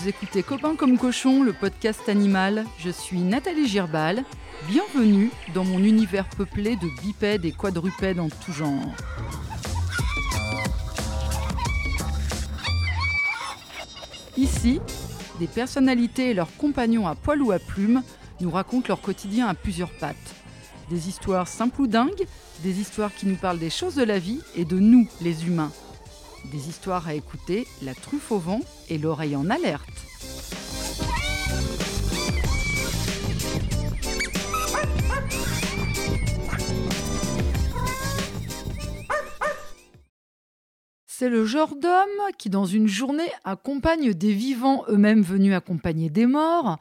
vous écoutez Copain comme cochon, le podcast animal. Je suis Nathalie Girbal. Bienvenue dans mon univers peuplé de bipèdes et quadrupèdes en tout genre. Ici, des personnalités et leurs compagnons à poil ou à plumes nous racontent leur quotidien à plusieurs pattes. Des histoires simples ou dingues, des histoires qui nous parlent des choses de la vie et de nous, les humains. Des histoires à écouter, la truffe au vent et l'oreille en alerte. C'est le genre d'homme qui, dans une journée, accompagne des vivants eux-mêmes venus accompagner des morts,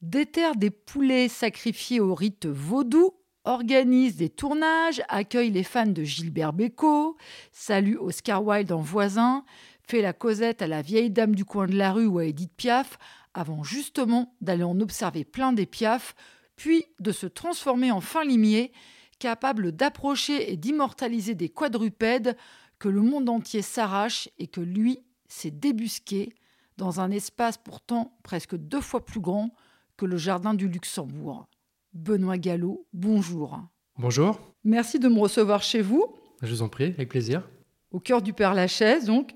déterre des poulets sacrifiés au rite vaudou, organise des tournages, accueille les fans de Gilbert Bécaud, salue Oscar Wilde en voisin, fait la causette à la vieille dame du coin de la rue ou à Edith Piaf, avant justement d'aller en observer plein des Piaf, puis de se transformer en fin limier, capable d'approcher et d'immortaliser des quadrupèdes que le monde entier s'arrache et que lui s'est débusqué dans un espace pourtant presque deux fois plus grand que le jardin du Luxembourg. Benoît Gallo, bonjour. Bonjour. Merci de me recevoir chez vous. Je vous en prie, avec plaisir. Au cœur du Père Lachaise, donc,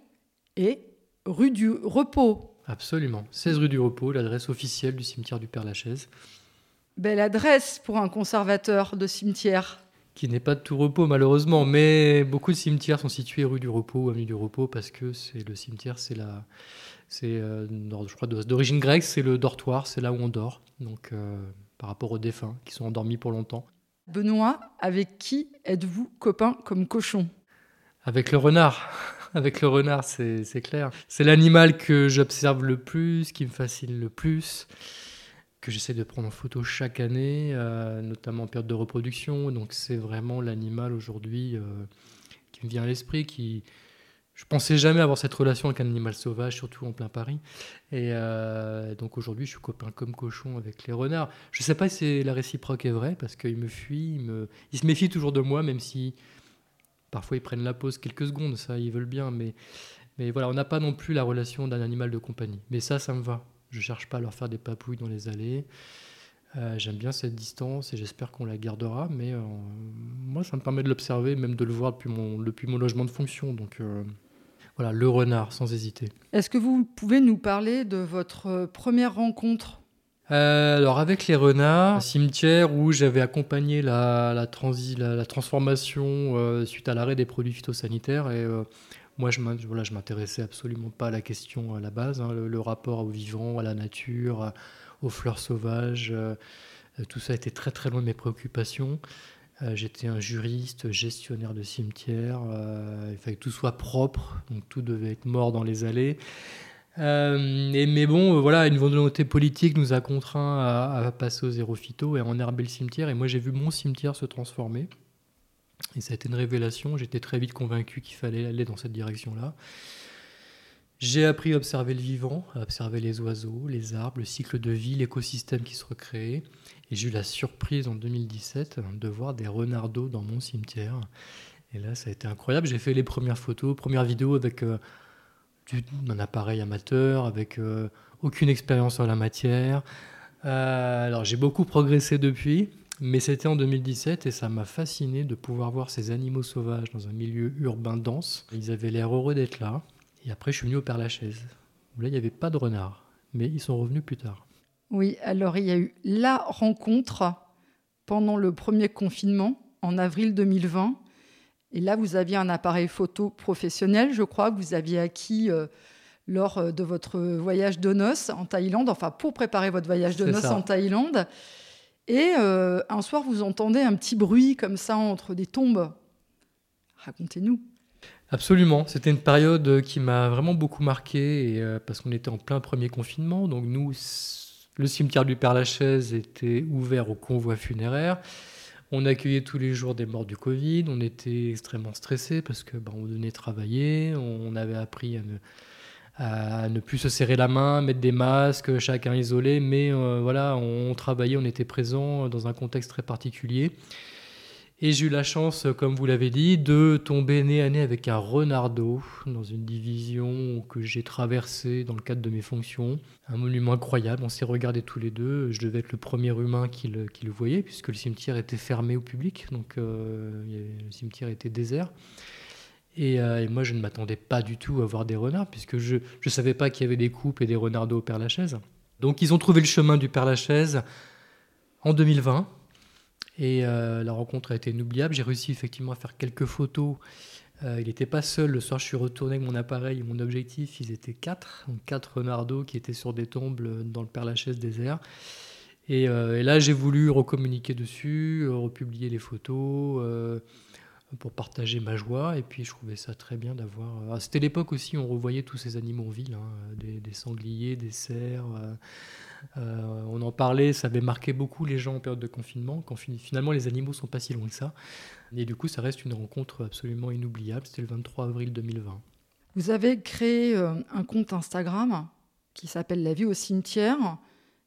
et rue du Repos. Absolument. 16 rue du Repos, l'adresse officielle du cimetière du Père Lachaise. Belle adresse pour un conservateur de cimetière qui n'est pas de tout repos malheureusement, mais beaucoup de cimetières sont situés rue du Repos ou avenue du Repos parce que c'est le cimetière, c'est la, c'est euh, je crois d'origine grecque, c'est le dortoir, c'est là où on dort, donc euh, par rapport aux défunts qui sont endormis pour longtemps. Benoît, avec qui êtes-vous copain comme cochon? Avec le renard. avec le renard, c'est clair. C'est l'animal que j'observe le plus, qui me fascine le plus que j'essaie de prendre en photo chaque année, euh, notamment en période de reproduction. Donc c'est vraiment l'animal aujourd'hui euh, qui me vient à l'esprit, qui je pensais jamais avoir cette relation avec un animal sauvage, surtout en plein Paris. Et euh, donc aujourd'hui, je suis copain comme cochon avec les renards. Je ne sais pas si la réciproque est vraie, parce qu'ils me fuient, ils, se méfient toujours de moi, même si parfois ils prennent la pause quelques secondes, ça, ils veulent bien. Mais, voilà, on n'a pas non plus la relation d'un animal de compagnie. Mais ça, ça me va. Je cherche pas à leur faire des papouilles dans les allées. Euh, j'aime bien cette distance et j'espère qu'on la gardera. Mais euh, moi, ça me permet de l'observer, même de le voir depuis mon, depuis mon logement de fonction. Donc voilà, le renard, sans hésiter. Est-ce que vous pouvez nous parler de votre première rencontre? Alors avec les renards, cimetière où j'avais accompagné la, la, la, transformation suite à l'arrêt des produits phytosanitaires et moi, je ne m'intéressais absolument pas à la question à la base, hein, le, rapport au vivant, à la nature, aux fleurs sauvages. Euh, tout ça était très très loin de mes préoccupations. Euh, j'étais un juriste, gestionnaire de cimetière. Euh, il fallait que tout soit propre, donc tout devait être mort dans les allées. et, mais bon, voilà, une volonté politique nous a contraints à, à passer au zéro phyto et à enherber le cimetière. Et moi, j'ai vu mon cimetière se transformer. Et ça a été une révélation. J'étais très vite convaincu qu'il fallait aller dans cette direction-là. J'ai appris à observer le vivant, à observer les oiseaux, les arbres, le cycle de vie, l'écosystème qui se recréait. Et j'ai eu la surprise en 2017 de voir des renardeaux dans mon cimetière. Et là, ça a été incroyable. J'ai fait les premières photos, premières vidéos avec euh, un appareil amateur, avec euh, aucune expérience en la matière. Euh, alors, j'ai beaucoup progressé depuis. Mais c'était en 2017 et ça m'a fasciné de pouvoir voir ces animaux sauvages dans un milieu urbain dense. Ils avaient l'air heureux d'être là. Et après, je suis venu au Père Lachaise, où là, il n'y avait pas de renards, mais ils sont revenus plus tard. Oui, alors il y a eu la rencontre pendant le premier confinement, en avril 2020. Et là, vous aviez un appareil photo professionnel, je crois, que vous aviez acquis euh, lors euh, de votre voyage de noces en Thaïlande, enfin pour préparer votre voyage de noces en Thaïlande. Et euh, un soir, vous entendez un petit bruit comme ça entre des tombes. Racontez-nous. Absolument, c'était une période qui m'a vraiment beaucoup marqué et, euh, parce qu'on était en plein premier confinement. Donc nous, le cimetière du Père Lachaise était ouvert au convoi funéraire. On accueillait tous les jours des morts du Covid. On était extrêmement stressés parce que ben, on venait travailler, on avait appris à ne plus se serrer la main, mettre des masques, chacun isolé, mais euh, voilà, on, travaillait, on était présent dans un contexte très particulier. Et j'ai eu la chance, comme vous l'avez dit, de tomber nez à nez avec un renardeau dans une division que j'ai traversée dans le cadre de mes fonctions. Un monument incroyable, on s'est regardés tous les deux. Je devais être le premier humain qui le, voyait, puisque le cimetière était fermé au public, donc euh, le cimetière était désert. Euh, et, moi, je ne m'attendais pas du tout à voir des renards, puisque je ne savais pas qu'il y avait des coupes et des renardeaux au Père-Lachaise. Donc, ils ont trouvé le chemin du Père-Lachaise en 2020. Et euh, la rencontre a été inoubliable. J'ai réussi effectivement à faire quelques photos. Euh, il n'était pas seul. Le soir, je suis retourné avec mon appareil et mon objectif. Ils étaient quatre. Donc quatre renardeaux qui étaient sur des tombes dans le Père-Lachaise désert. Et, euh, là, j'ai voulu recommuniquer dessus, republier les photos pour partager ma joie. Et puis, je trouvais ça très bien d'avoir. C'était l'époque aussi on revoyait tous ces animaux en ville hein, des, sangliers, des cerfs. Euh, on en parlait, ça avait marqué beaucoup les gens en période de confinement, quand finalement les animaux sont pas si loin que ça. Et du coup, ça reste une rencontre absolument inoubliable. C'était le 23 avril 2020. Vous avez créé euh, un compte Instagram qui s'appelle La vie au cimetière,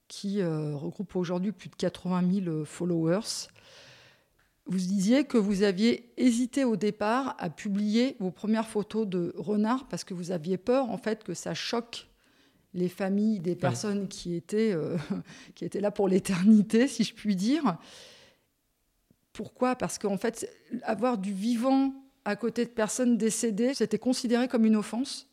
qui euh, regroupe aujourd'hui plus de 80 000 followers. Vous disiez que vous aviez hésité au départ à publier vos premières photos de renards parce que vous aviez peur en fait que ça choque les familles des personnes qui, étaient, euh, qui étaient là pour l'éternité, si je puis dire. Pourquoi? Parce qu'en fait, avoir du vivant à côté de personnes décédées, c'était considéré comme une offense?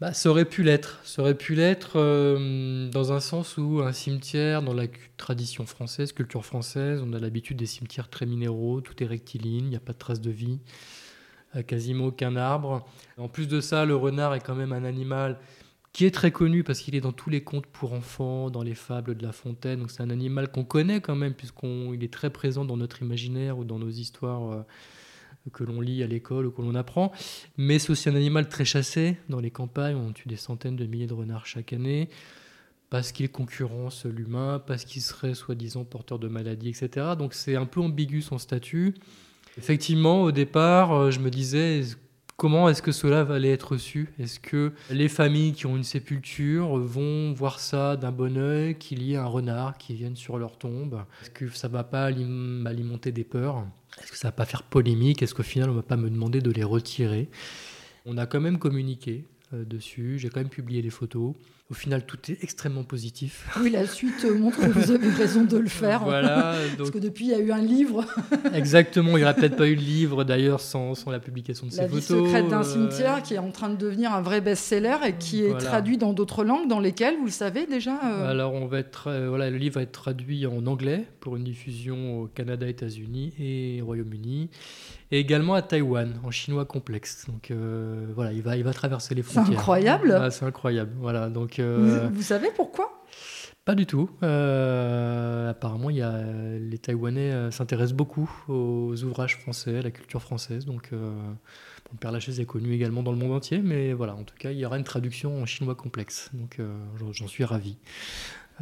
Bah, ça aurait pu l'être. Ça aurait pu l'être euh, dans un sens où un cimetière, dans la tradition française, culture française, on a l'habitude des cimetières très minéraux, tout est rectiligne, il n'y a pas de traces de vie, euh, quasiment aucun arbre. En plus de ça, le renard est quand même un animal qui est très connu parce qu'il est dans tous les contes pour enfants, dans les fables de La Fontaine. Donc c'est un animal qu'on connaît quand même puisqu'il est très présent dans notre imaginaire ou dans nos histoires euh, que l'on lit à l'école ou que l'on apprend. Mais c'est aussi un animal très chassé dans les campagnes. On tue des centaines de milliers de renards chaque année parce qu'il concurrence l'humain, parce qu'il serait soi-disant porteur de maladies, etc. Donc c'est un peu ambigu son statut. Effectivement, au départ, euh, je me disais, Comment est-ce que cela va aller être reçu? Est-ce que les familles qui ont une sépulture vont voir ça d'un bon oeil, qu'il y ait un renard qui vienne sur leur tombe? Est-ce que ça va pas alimenter des peurs? Est-ce que ça va pas faire polémique? Est-ce qu'au final on va pas me demander de les retirer? On a quand même communiqué euh, dessus, j'ai quand même publié les photos. Au final, tout est extrêmement positif. Oui, la suite montre que vous avez raison de le faire. Voilà. Parce que depuis, il y a eu un livre. Exactement. Il n'y aurait peut-être pas eu de livre d'ailleurs sans, sans, la publication de ces photos. La vie secrète d'un euh, cimetière qui est en train de devenir un vrai best-seller et qui est traduit dans d'autres langues, dans lesquelles, vous le savez déjà. Euh, Alors, on va être, euh, voilà, le livre va être traduit en anglais pour une diffusion au Canada, États-Unis et Royaume-Uni et également à Taïwan, en chinois complexe. Donc euh, voilà, il va, il va traverser les frontières. C'est incroyable. Ah, c'est incroyable. Voilà, donc. Euh, vous, savez pourquoi? Pas du tout. Euh, apparemment, il y a, les Taïwanais s'intéressent beaucoup aux ouvrages français, à la culture française. Donc, mon Père Lachaise est connu également dans le monde entier, mais voilà, en tout cas, il y aura une traduction en chinois complexe. Donc, j'en suis ravi.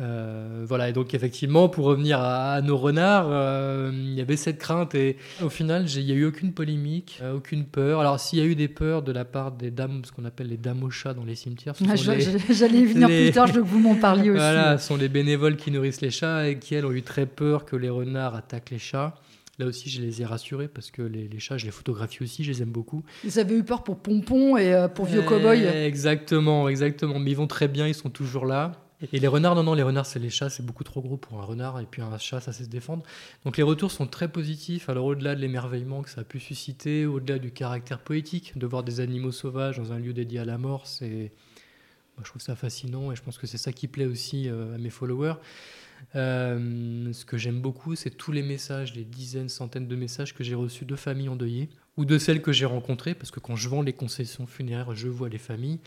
Euh, voilà, et donc effectivement, pour revenir à, nos renards, euh, il y avait cette crainte et au final, il n'y a eu aucune polémique, euh, aucune peur. Alors s'il y a eu des peurs de la part des dames, ce qu'on appelle les dames aux chats dans les cimetières, ah, j'allais venir plus tard, je veux que vous m'en parliez aussi. Voilà, ce sont les bénévoles qui nourrissent les chats et qui elles ont eu très peur que les renards attaquent les chats. Là aussi, je les ai rassurés parce que les, chats, je les photographie aussi, je les aime beaucoup. Ils avaient eu peur pour Pompon et pour Vieux Cowboy. Exactement, exactement. Mais ils vont très bien, ils sont toujours là. Et les renards, non, non, les renards, c'est les chats, c'est beaucoup trop gros pour un renard, et puis un chat, ça sait se défendre. Donc les retours sont très positifs, alors au-delà de l'émerveillement que ça a pu susciter, au-delà du caractère poétique, de voir des animaux sauvages dans un lieu dédié à la mort, c'est... Moi, je trouve ça fascinant, et je pense que c'est ça qui plaît aussi euh, à mes followers. Euh, ce que j'aime beaucoup, c'est tous les messages, les dizaines, centaines de messages que j'ai reçus de familles endeuillées, ou de celles que j'ai rencontrées, parce que quand je vends les concessions funéraires, je vois les familles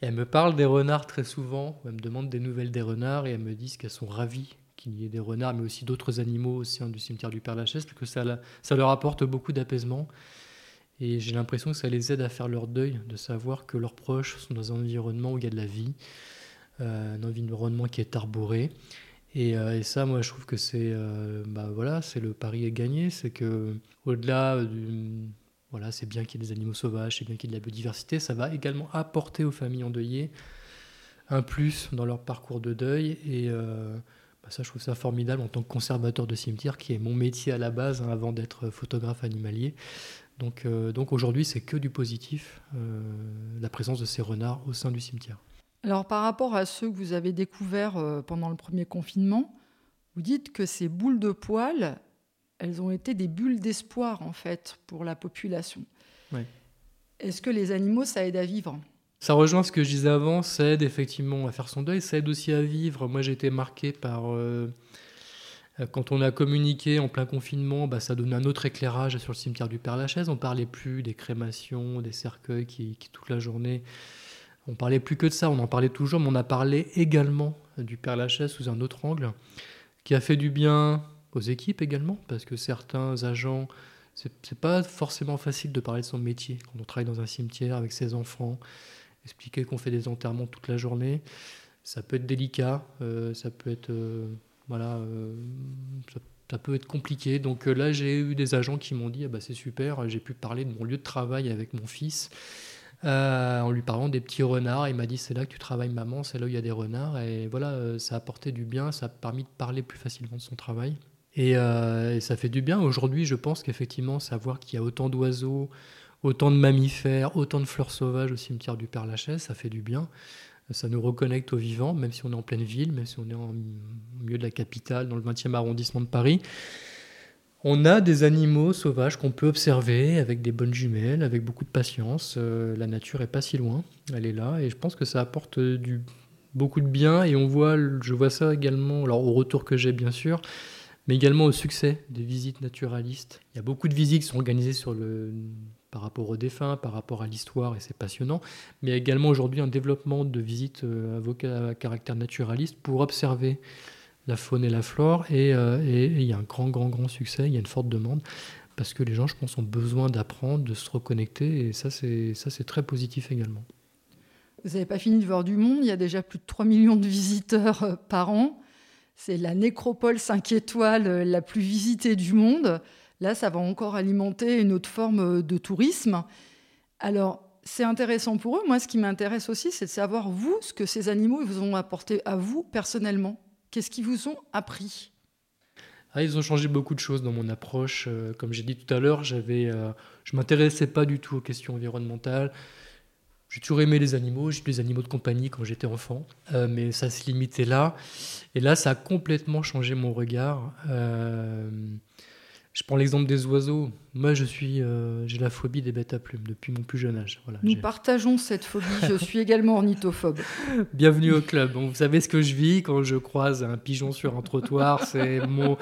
elle me parle des renards très souvent, elle me demande des nouvelles des renards et elle me dit qu'elles sont ravies qu'il y ait des renards, mais aussi d'autres animaux au sein du cimetière du Père-Lachaise, parce que ça, leur apporte beaucoup d'apaisement. Et j'ai l'impression que ça les aide à faire leur deuil, de savoir que leurs proches sont dans un environnement où il y a de la vie, euh, un environnement qui est arboré. Et, euh, ça, moi, je trouve que c'est euh, bah, voilà, c'est le pari est gagné. C'est que au-delà du voilà, c'est bien qu'il y ait des animaux sauvages, c'est bien qu'il y ait de la biodiversité. Ça va également apporter aux familles endeuillées un plus dans leur parcours de deuil. Et euh, bah, Ça, je trouve ça formidable en tant que conservateur de cimetière, qui est mon métier à la base hein, avant d'être photographe animalier. Donc, euh, donc aujourd'hui, c'est que du positif, euh, la présence de ces renards au sein du cimetière. Alors par rapport à ceux que vous avez découverts pendant le premier confinement, vous dites que ces boules de poils, elles ont été des bulles d'espoir en fait pour la population. Est-ce que les animaux, ça aide à vivre? Ça rejoint ce que je disais avant, ça aide effectivement à faire son deuil, ça aide aussi à vivre. Moi j'ai été marqué par... quand on a communiqué en plein confinement, bah, ça donnait un autre éclairage sur le cimetière du Père-Lachaise. On parlait plus des crémations, des cercueils qui, qui toute la journée on parlait plus que de ça, on en parlait toujours, mais on a parlé également du Père Lachaise sous un autre angle, qui a fait du bien aux équipes également, parce que certains agents, c'est pas forcément facile de parler de son métier quand on travaille dans un cimetière avec ses enfants, expliquer qu'on fait des enterrements toute la journée. Ça peut être délicat, euh, ça peut être euh, voilà, euh, ça, peut être compliqué. Donc là, j'ai eu des agents qui m'ont dit ah bah c'est super, j'ai pu parler de mon lieu de travail avec mon fils. En lui parlant des petits renards. Il m'a dit c'est là que tu travailles maman, c'est là où il y a des renards. Et voilà, ça a apporté du bien, ça a permis de parler plus facilement de son travail. Et, euh, ça fait du bien. Aujourd'hui, je pense qu'effectivement, savoir qu'il y a autant d'oiseaux, autant de mammifères, autant de fleurs sauvages au cimetière du Père-Lachaise, ça fait du bien. Ça nous reconnecte aux vivants, même si on est en pleine ville, même si on est en milieu de la capitale, dans le 20e arrondissement de Paris. On a des animaux sauvages qu'on peut observer avec des bonnes jumelles, avec beaucoup de patience. Euh, la nature est pas si loin, elle est là, et je pense que ça apporte du, beaucoup de bien. Et on voit, je vois ça également, alors au retour que j'ai bien sûr, mais également au succès des visites naturalistes. Il y a beaucoup de visites qui sont organisées par rapport aux défunts, par rapport à l'histoire, et c'est passionnant. Mais il y a également aujourd'hui un développement de visites euh, à, à caractère naturaliste pour observer la faune et la flore. Euh, et, il y a un grand, grand, grand succès, il y a une forte demande, parce que les gens, je pense, ont besoin d'apprendre, de se reconnecter, et ça, c'est, ça, c'est très positif également. Vous n'avez pas fini de voir du monde, il y a déjà plus de 3 millions de visiteurs euh, par an. C'est la nécropole 5 étoiles euh, la plus visitée du monde. Là, ça va encore alimenter une autre forme de tourisme. Alors, c'est intéressant pour eux. Moi, ce qui m'intéresse aussi, c'est de savoir, vous, ce que ces animaux vous ont apporté à vous personnellement. Qu'est-ce qu'ils vous ont appris? Ah, ils ont changé beaucoup de choses dans mon approche. Euh, comme j'ai dit tout à l'heure, euh, je m'intéressais pas du tout aux questions environnementales. J'ai toujours aimé les animaux, j'ai eu des animaux de compagnie quand j'étais enfant, euh, mais ça se limitait là. Et là, ça a complètement changé mon regard. Je prends l'exemple des oiseaux. Moi, je suis, euh, j'ai la phobie des bêtes à plumes depuis mon plus jeune âge. Voilà, Nous partageons cette phobie. je suis également ornithophobe. Bienvenue au club. vous savez ce que je vis quand je croise un pigeon sur un trottoir. C'est mon,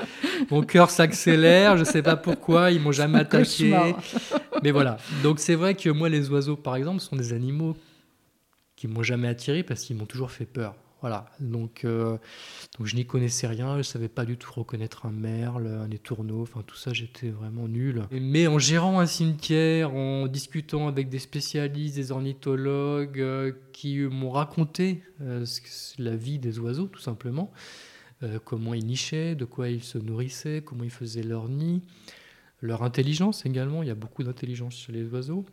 mon cœur s'accélère. Je ne sais pas pourquoi. Ils m'ont jamais attaqué. Mais voilà. Donc c'est vrai que moi, les oiseaux, par exemple, sont des animaux qui m'ont jamais attiré parce qu'ils m'ont toujours fait peur. Voilà, donc, euh, donc je n'y connaissais rien, je ne savais pas du tout reconnaître un merle, un étourneau, enfin tout ça j'étais vraiment nul. Mais en gérant un cimetière, en discutant avec des spécialistes, des ornithologues euh, qui m'ont raconté euh, la vie des oiseaux tout simplement, comment ils nichaient, de quoi ils se nourrissaient, comment ils faisaient leur nid, leur intelligence également, il y a beaucoup d'intelligence chez les oiseaux.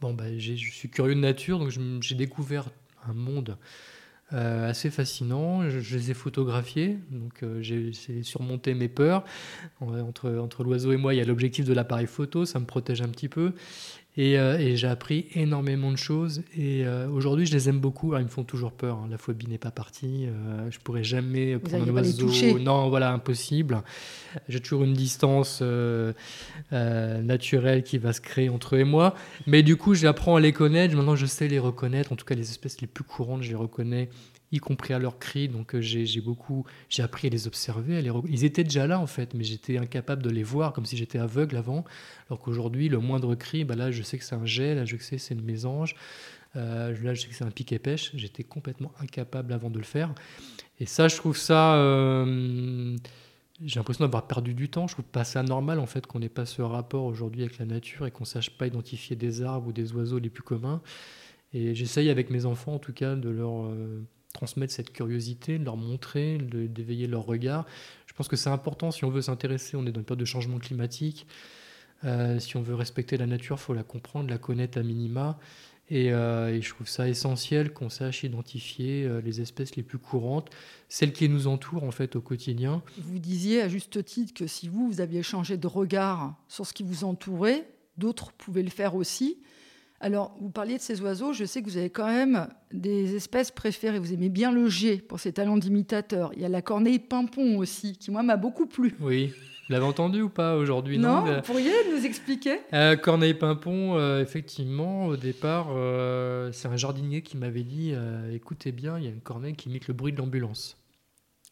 Bon, ben, je suis curieux de nature, donc j'ai découvert un monde euh, assez fascinant. Je, les ai photographiés, donc euh, j'ai surmonté mes peurs. Entre, entre l'oiseau et moi, il y a l'objectif de l'appareil photo, ça me protège un petit peu. Euh, et, j'ai appris énormément de choses. Et euh, aujourd'hui, je les aime beaucoup. ils me font toujours peur. Hein. La phobie n'est pas partie. Euh, je pourrais jamais prendre un oiseau. Non, voilà, impossible. J'ai toujours une distance naturelle qui va se créer entre eux et moi. Mais du coup, j'apprends à les connaître. Maintenant, je sais les reconnaître. En tout cas, les espèces les plus courantes, je les reconnais y compris à leur cri. Donc euh, j'ai beaucoup, j'ai appris à les observer. les ils étaient déjà là en fait, mais j'étais incapable de les voir, comme si j'étais aveugle avant. Alors qu'aujourd'hui, le moindre cri, bah là, je sais que c'est un jet, là, je sais que c'est une mésange, euh, là, je sais que c'est un piquet pêche. J'étais complètement incapable avant de le faire. Et ça, je trouve ça. Euh, j'ai l'impression d'avoir perdu du temps. Je trouve pas ça normal en fait qu'on n'ait pas ce rapport aujourd'hui avec la nature et qu'on sache pas identifier des arbres ou des oiseaux les plus communs. Et j'essaye avec mes enfants en tout cas de leur transmettre cette curiosité, leur montrer, d'éveiller leur regard. Je pense que c'est important si on veut s'intéresser, on est dans une période de changement climatique. Euh, si on veut respecter la nature, il faut la comprendre, la connaître à minima. Et, et, je trouve ça essentiel qu'on sache identifier les espèces les plus courantes, celles qui nous entourent en fait au quotidien. Vous disiez à juste titre que si vous, vous aviez changé de regard sur ce qui vous entourait, d'autres pouvaient le faire aussi. Alors, vous parliez de ces oiseaux, je sais que vous avez quand même des espèces préférées. Vous aimez bien le G pour ses talents d'imitateur. Il y a la corneille pimpon aussi, qui moi m'a beaucoup plu. Oui, vous l'avez entendu ou pas aujourd'hui Non, vous pourriez nous expliquer? Euh, Corneille pimpon, euh, effectivement, au départ, euh, c'est un jardinier qui m'avait dit écoutez bien, il y a une corneille qui imite le bruit de l'ambulance.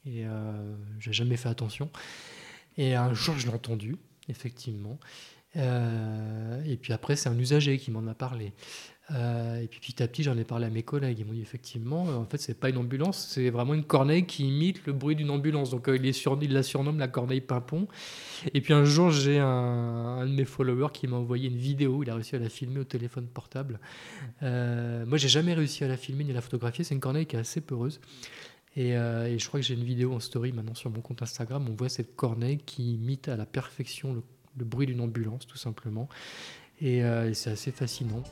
Et j'ai jamais fait attention. Et un jour, je l'ai entendu, effectivement. Euh, et puis après, c'est un usager qui m'en a parlé. Euh, et puis petit à petit, j'en ai parlé à mes collègues. Ils m'ont dit effectivement, euh, en fait, c'est pas une ambulance, c'est vraiment une corneille qui imite le bruit d'une ambulance. Donc sur, il la surnomme la corneille pimpon. Et puis un jour, j'ai un, de mes followers qui m'a envoyé une vidéo. Il a réussi à la filmer au téléphone portable. moi, j'ai jamais réussi à la filmer ni à la photographier. C'est une corneille qui est assez peureuse. Et, et je crois que j'ai une vidéo en story maintenant sur mon compte Instagram. On voit cette corneille qui imite à la perfection le le bruit d'une ambulance tout simplement. Et, euh, c'est assez fascinant.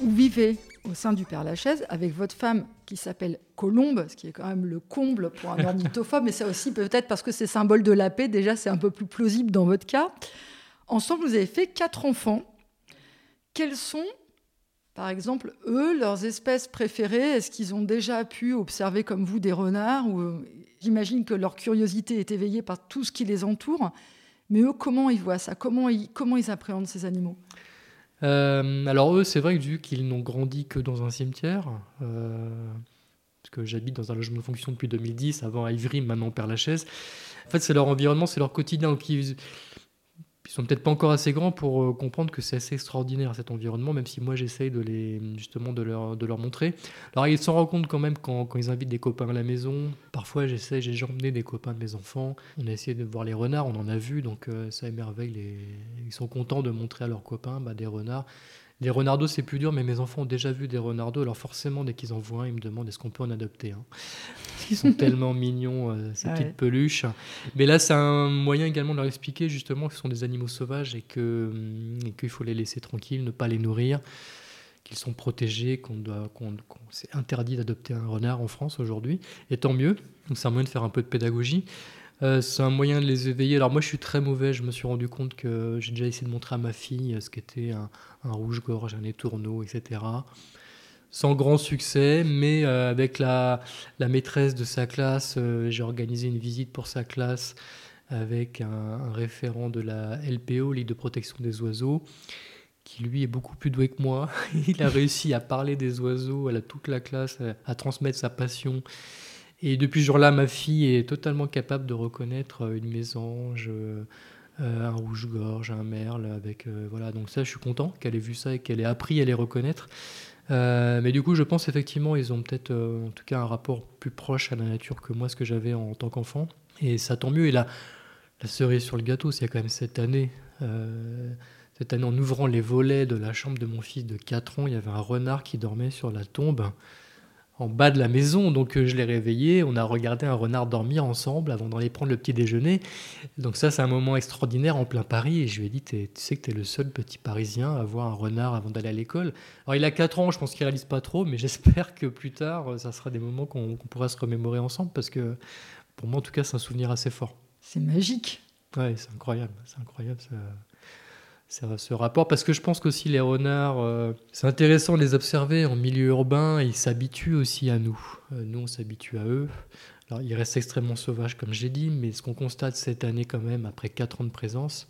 Vous vivez au sein du Père Lachaise avec votre femme qui s'appelle Colombe, ce qui est quand même le comble pour un ornithophobe, mais ça aussi peut-être parce que c'est symbole de la paix, déjà c'est un peu plus plausible dans votre cas. Ensemble, vous avez fait quatre enfants. Quels sont, par exemple, eux, leurs espèces préférées? Est-ce qu'ils ont déjà pu observer comme vous des renards ou... J'imagine que leur curiosité est éveillée par tout ce qui les entoure. Mais eux, comment ils voient ça? Comment ils, appréhendent ces animaux? Euh, alors eux, c'est vrai que vu qu'ils n'ont grandi que dans un cimetière, euh, parce que j'habite dans un logement de fonction depuis 2010, avant Ivry, maintenant Père Lachaise, en fait c'est leur environnement, c'est leur quotidien. Ils sont peut-être pas encore assez grands pour euh, comprendre que c'est assez extraordinaire cet environnement, même si moi j'essaye de les justement de leur, de leur montrer. Alors ils s'en rendent compte quand même quand, quand, ils invitent des copains à la maison. Parfois j'essaie, j'ai emmené des copains de mes enfants. On a essayé de voir les renards, on en a vu, donc euh, ça émerveille. Les... Ils sont contents de montrer à leurs copains bah, des renards. Les renardos, c'est plus dur, mais mes enfants ont déjà vu des renardos, alors forcément, dès qu'ils en voient un, ils me demandent est-ce qu'on peut en adopter Ils sont tellement mignons, euh, ces petites peluches. Mais là, c'est un moyen également de leur expliquer justement que ce sont des animaux sauvages et hum, qu'il faut les laisser tranquilles, ne pas les nourrir, qu'ils sont protégés, qu'on doit, c'est interdit d'adopter un renard en France aujourd'hui, et tant mieux. Donc c'est un moyen de faire un peu de pédagogie. Euh, c'est un moyen de les éveiller. Alors moi, je suis très mauvais. Je me suis rendu compte que j'ai déjà essayé de montrer à ma fille ce qu'était un, rouge-gorge, un étourneau, etc. Sans grand succès, mais euh, avec la, maîtresse de sa classe, euh, j'ai organisé une visite pour sa classe avec un, référent de la LPO, Ligue de protection des oiseaux, qui lui est beaucoup plus doué que moi. Il a réussi à parler des oiseaux à toute la classe, à transmettre sa passion et depuis ce jour-là, ma fille est totalement capable de reconnaître euh, une mésange, euh, euh, un rouge-gorge, un merle. Avec, voilà. Donc ça, je suis content qu'elle ait vu ça et qu'elle ait appris à les reconnaître. mais du coup, je pense effectivement, ils ont peut-être en tout cas un rapport plus proche à la nature que moi, ce que j'avais en, tant qu'enfant. Et ça tant mieux. Et là, la cerise sur le gâteau, c'est quand même cette année. cette année, en ouvrant les volets de la chambre de mon fils de 4 ans, il y avait un renard qui dormait sur la tombe en bas de la maison. Donc euh, je l'ai réveillé, on a regardé un renard dormir ensemble avant d'aller prendre le petit déjeuner. Donc ça c'est un moment extraordinaire en plein Paris et je lui ai dit tu sais que tu es le seul petit Parisien à voir un renard avant d'aller à l'école. Alors il a 4 ans, je pense qu'il réalise pas trop, mais j'espère que plus tard euh, ça sera des moments qu'on pourra se remémorer ensemble parce que pour moi en tout cas c'est un souvenir assez fort. C'est magique. Ouais, c'est incroyable, c'est incroyable. Ça ce rapport parce que je pense qu'aussi les renards, euh, c'est intéressant de les observer en milieu urbain, ils s'habituent aussi à nous. Euh, nous, on s'habitue à eux. Alors, ils restent extrêmement sauvages, comme j'ai dit, mais ce qu'on constate cette année, quand même, après 4 ans de présence,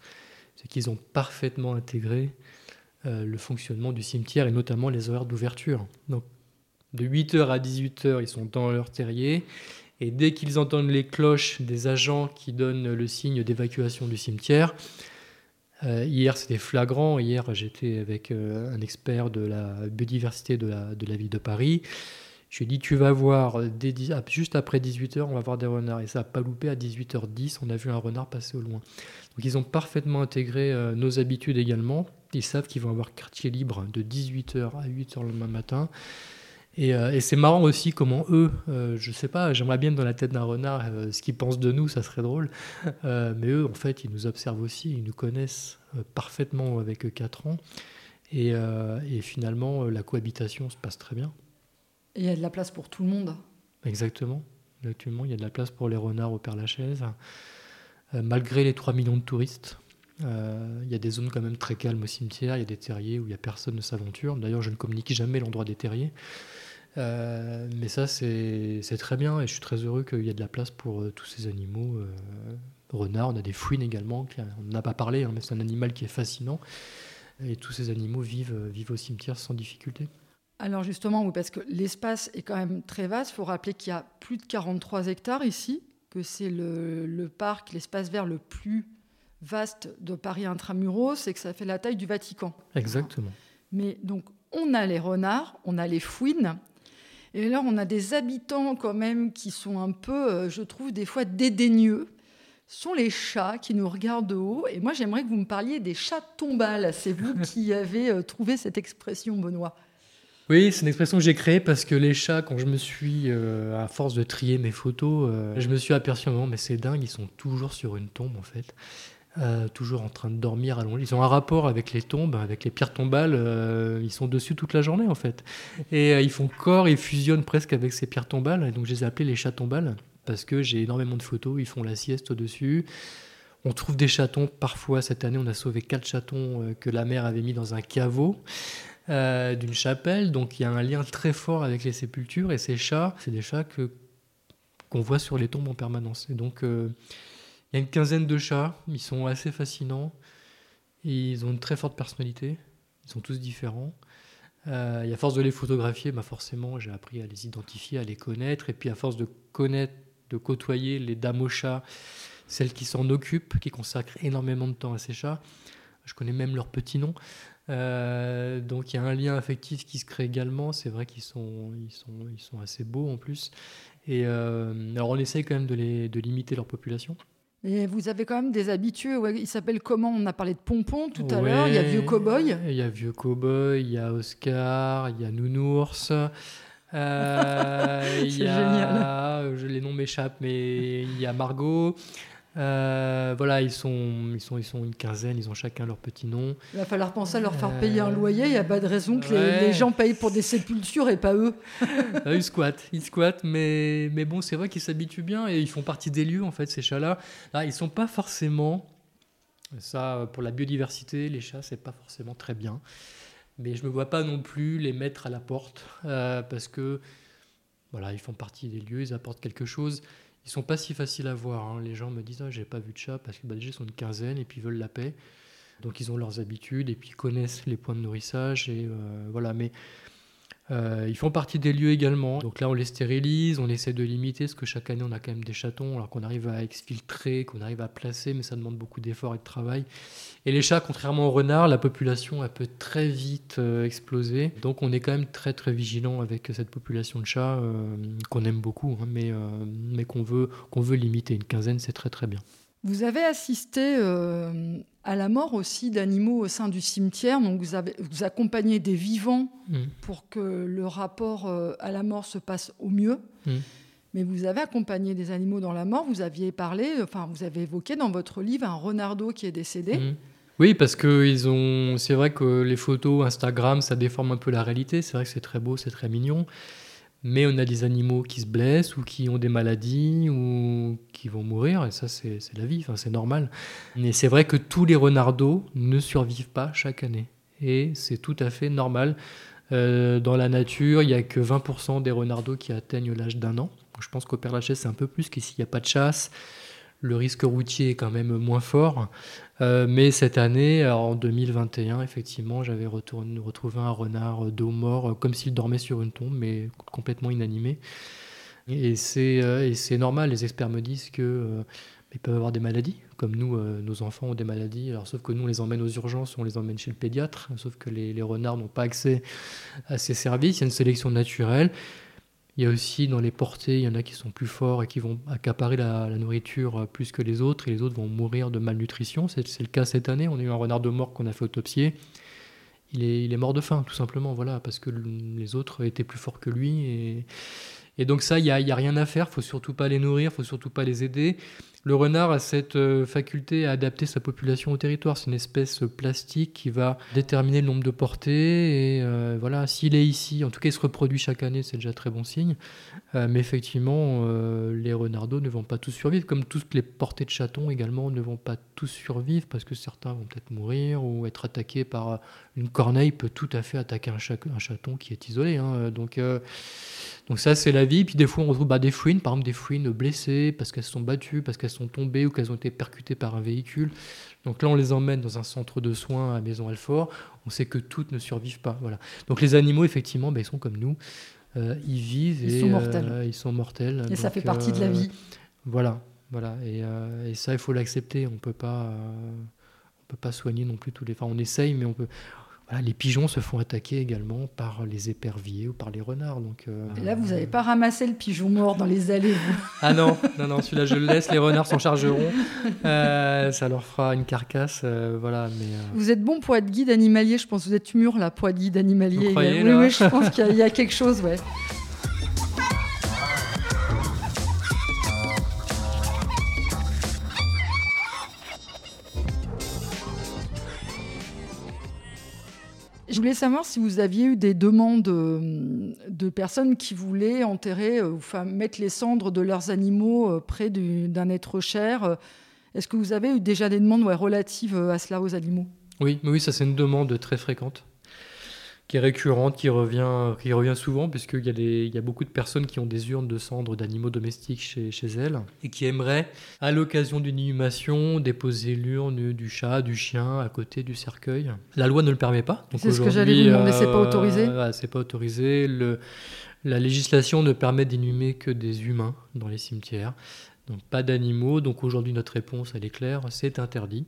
c'est qu'ils ont parfaitement intégré euh, le fonctionnement du cimetière et notamment les horaires d'ouverture. Donc, de 8h à 18h, ils sont dans leur terrier. Et dès qu'ils entendent les cloches des agents qui donnent le signe d'évacuation du cimetière, euh, hier, c'était flagrant. Hier, j'étais avec euh, un expert de la biodiversité de la, ville de Paris. Je lui ai dit, tu vas voir, juste après 18h, on va voir des renards. Et ça n'a pas loupé, à 18h10, on a vu un renard passer au loin. Donc ils ont parfaitement intégré nos habitudes également. Ils savent qu'ils vont avoir quartier libre de 18h à 8h le lendemain Euh, et, c'est marrant aussi comment eux, euh, je sais pas, j'aimerais bien dans la tête d'un renard euh, ce qu'ils pensent de nous, ça serait drôle. mais eux, en fait, ils nous observent aussi, ils nous connaissent parfaitement avec 4 ans. Et, finalement, la cohabitation se passe très bien. Il y a de la place pour tout le monde. Exactement. Actuellement, il y a de la place pour les renards au Père-Lachaise. malgré les 3 millions de touristes, il y a des zones quand même très calmes au cimetière, il y a des terriers où il n'y a personne ne s'aventure. D'ailleurs, je ne communique jamais l'endroit des terriers. Euh, mais ça, c'est très bien et je suis très heureux qu'il y ait de la place pour euh, tous ces animaux. Euh, renards, on a des fouines également, on n'a pas parlé, hein, mais c'est un animal qui est fascinant. Et tous ces animaux vivent, vivent au cimetière sans difficulté. Alors justement, parce que l'espace est quand même très vaste, il faut rappeler qu'il y a plus de 43 hectares ici, que c'est le, parc, l'espace vert le plus vaste de Paris intramuros, c'est que ça fait la taille du Vatican. Exactement. Mais donc, on a les renards, on a les fouines, et là, on a des habitants quand même qui sont un peu, euh, je trouve, des fois dédaigneux. Ce sont les chats qui nous regardent de haut. Et moi, j'aimerais que vous me parliez des chats tombales. C'est vous qui avez euh, trouvé cette expression, Benoît? Oui, c'est une expression que j'ai créée parce que les chats, quand je me suis, euh, à force de trier mes photos, je me suis aperçu un moment, mais c'est dingue, ils sont toujours sur une tombe en fait. Euh, toujours en train de dormir allongés. Ils ont un rapport avec les tombes, avec les pierres tombales. Euh, ils sont dessus toute la journée en fait. Et euh, ils font corps et fusionnent presque avec ces pierres tombales. Et donc je les ai appelés les chats tombales parce que j'ai énormément de photos. Ils font la sieste au-dessus. On trouve des chatons. Parfois, cette année, on a sauvé quatre chatons que la mère avait mis dans un caveau d'une chapelle. Donc il y a un lien très fort avec les sépultures. Et ces chats, c'est des chats que qu'on voit sur les tombes en permanence. Et donc il y a une quinzaine de chats, ils sont assez fascinants. ils ont une très forte personnalité, ils sont tous différents. Euh, et à force de les photographier, bah forcément, j'ai appris à les identifier, à les connaître. Et puis à force de connaître, de côtoyer les dames aux chats, celles qui s'en occupent, qui consacrent énormément de temps à ces chats, je connais même leur petit nom. Euh, donc il y a un lien affectif qui se crée également. C'est vrai qu'ils sont, ils sont, ils sont assez beaux en plus. Et euh, alors on essaye quand même de limiter leur population. Et vous avez quand même des habitués. il s'appelle comment? On a parlé de Pompon tout à l'heure. Il y a Vieux Cowboy. Il y a Vieux Cowboy, il y a Oscar, il y a Nounours. Euh, C'est génial. Je, les noms m'échappent, mais il y a Margot. Euh, voilà, ils sont, ils, sont, ils sont une quinzaine, ils ont chacun leur petit nom. Il va falloir penser à leur faire payer un loyer. Il n'y a pas de raison que les, gens payent pour des sépultures et pas eux. Ah, ils squattent, ils squattent, mais, mais bon, c'est vrai qu'ils s'habituent bien et ils font partie des lieux, en fait, ces chats-là. Là, ils sont pas forcément. Ça, pour la biodiversité, les chats, c'est pas forcément très bien. Mais je me vois pas non plus les mettre à la porte euh, parce que voilà, ils font partie des lieux, ils apportent quelque chose ils sont pas si faciles à voir. Hein. Les gens me disent ah, j'ai pas vu de chat parce que bah, déjà ils sont une quinzaine et puis ils veulent la paix. Donc ils ont leurs habitudes et puis ils connaissent les points de nourrissage et euh, voilà. Mais euh, ils font partie des lieux également. Donc là, on les stérilise, on essaie de limiter, parce que chaque année, on a quand même des chatons, alors qu'on arrive à exfiltrer, qu'on arrive à placer, mais ça demande beaucoup d'efforts et de travail. Et les chats, contrairement aux renards, la population elle peut très vite euh, exploser. Donc on est quand même très très vigilant avec cette population de chats euh, qu'on aime beaucoup, hein, mais, mais qu'on veut, qu'on veut limiter. Une quinzaine, c'est très très bien. Vous avez assisté euh, à la mort aussi d'animaux au sein du cimetière. Donc vous, avez, vous accompagnez des vivants mm. pour que le rapport euh, à la mort se passe au mieux. Mm. Mais vous avez accompagné des animaux dans la mort. Vous aviez parlé, enfin vous avez évoqué dans votre livre un renardeau qui est décédé. Mm. Oui, parce que ils ont. C'est vrai que les photos Instagram, ça déforme un peu la réalité. C'est vrai que c'est très beau, c'est très mignon. Mais on a des animaux qui se blessent ou qui ont des maladies ou qui vont mourir, et ça c'est la vie, enfin, c'est normal. Mais c'est vrai que tous les renardeaux ne survivent pas chaque année, et c'est tout à fait normal. Euh, dans la nature, il n'y a que 20% des renardeaux qui atteignent l'âge d'un an. Je pense qu'au Père-Lachaise, c'est un peu plus qu'ici, il n'y a pas de chasse le risque routier est quand même moins fort. Euh, mais cette année, en 2021, effectivement, j'avais retrouvé un renard d'eau mort, euh, comme s'il dormait sur une tombe, mais complètement inanimé. Et c'est euh, normal, les experts me disent que ils peuvent avoir des maladies, comme nous, nos enfants ont des maladies. Alors, sauf que nous, on les emmène aux urgences, on les emmène chez le pédiatre, sauf que les renards n'ont pas accès à ces services. Il y a une sélection naturelle. Il y a aussi dans les portées, il y en a qui sont plus forts et qui vont accaparer la, nourriture plus que les autres, et les autres vont mourir de malnutrition. C'est le cas cette année. On a eu un renard de mort qu'on a fait autopsier. Il est, il est, mort de faim, tout simplement, voilà, parce que les autres étaient plus forts que lui. Et, et donc ça, il n'y a, a, rien à faire. Il faut surtout pas les nourrir, il faut surtout pas les aider. Le renard a cette euh, faculté à adapter sa population au territoire. C'est une espèce plastique qui va déterminer le nombre de portées. Euh, voilà, s'il est ici, en tout cas, il se reproduit chaque année, c'est déjà très bon signe. Euh, mais effectivement, les renardeaux ne vont pas tous survivre, comme toutes les portées de chatons également ne vont pas tous survivre parce que certains vont peut-être mourir ou être attaqués par une corneille peut tout à fait attaquer un, chaton qui est isolé. Hein. Donc, ça, c'est la vie. Puis des fois, on retrouve bah, des fouines, par exemple des fouines blessées parce qu'elles sont battues, parce qu'elles sont tombées ou qu'elles ont été percutées par un véhicule. Donc là, on les emmène dans un centre de soins à Maison Alfort. On sait que toutes ne survivent pas. Voilà. Donc les animaux, effectivement, bah, ils sont comme nous. Euh, ils vivent ils et sont mortels. Euh, ils sont mortels. Et ça fait partie de la euh, vie. Voilà, voilà. Et, et ça, il faut l'accepter. On peut pas, on peut pas soigner non plus tous les. Enfin, on essaye, mais on peut les pigeons se font attaquer également par les éperviers ou par les renards. Donc, euh, Et là, vous n'avez pas ramassé le pigeon mort dans les allées, vous Ah non, non, non, celui-là, je le laisse. Les renards s'en chargeront. Euh, ça leur fera une carcasse. Euh, voilà, mais, Vous êtes bon pour être guide animalier, je pense. Vous êtes mûr, là, pour être guide animalier. Vous croyez, oui, oui, je pense qu'il y, a quelque chose, ouais. Voulais savoir si vous aviez eu des demandes euh, de personnes qui voulaient enterrer euh, ou mettre les cendres de leurs animaux euh, près d'un être cher. Est-ce que vous avez eu déjà des demandes relatives à cela aux animaux? Oui, oui, ça c'est une demande très fréquente qui est récurrente, qui revient, qui revient souvent, puisqu'il y, a il y a beaucoup de personnes qui ont des urnes de cendres d'animaux domestiques chez, chez, elles, et qui aimeraient, à l'occasion d'une inhumation, déposer l'urne du chat, du chien, à côté du cercueil. La loi ne le permet pas. C'est ce que j'allais vous demander, c'est pas euh, autorisé C'est pas autorisé. Le, la législation ne permet d'inhumer que des humains dans les cimetières. Donc pas d'animaux. Donc aujourd'hui, notre réponse, elle est claire, c'est interdit.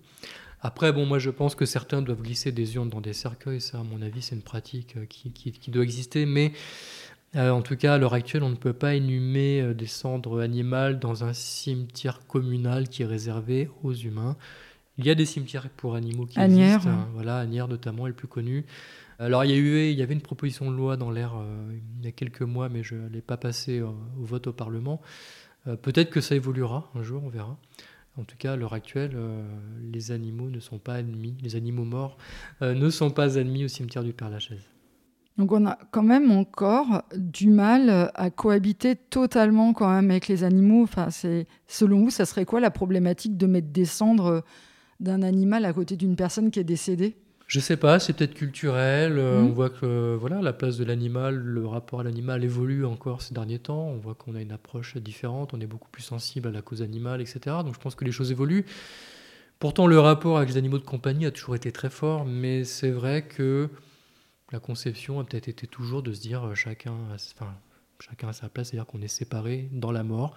Après, bon, moi je pense que certains doivent glisser des urnes dans des cercueils, ça à mon avis c'est une pratique euh, qui, qui, doit exister, mais euh, en tout cas à l'heure actuelle on ne peut pas inhumer euh, des cendres animales dans un cimetière communal qui est réservé aux humains. Il y a des cimetières pour animaux qui existent, hein. voilà, Agnières notamment est le plus connu. Alors il y, a eu, il y avait une proposition de loi dans l'air il y a quelques mois, mais je ne l'ai pas passée au vote au Parlement. Peut-être que ça évoluera un jour, on verra. En tout cas, à l'heure actuelle, euh, les animaux ne sont pas ennemis, les animaux morts euh, ne sont pas ennemis au cimetière du Père-Lachaise. Donc on a quand même encore du mal à cohabiter totalement quand même avec les animaux. C'est selon vous, ça serait quoi la problématique de mettre des cendres d'un animal à côté d'une personne qui est décédée? Je sais pas, c'est peut-être culturel. Euh, on mhm. voit que voilà, la place de l'animal, le rapport à l'animal évolue encore ces derniers temps. On voit qu'on a une approche différente, on est beaucoup plus sensible à la cause animale, etc. Donc je pense que les choses évoluent. Pourtant, le rapport avec les animaux de compagnie a toujours été très fort, mais c'est vrai que la conception a peut-être été toujours de se dire euh, chacun, a, enfin, chacun a sa place, c'est-à-dire qu'on est séparé dans la mort.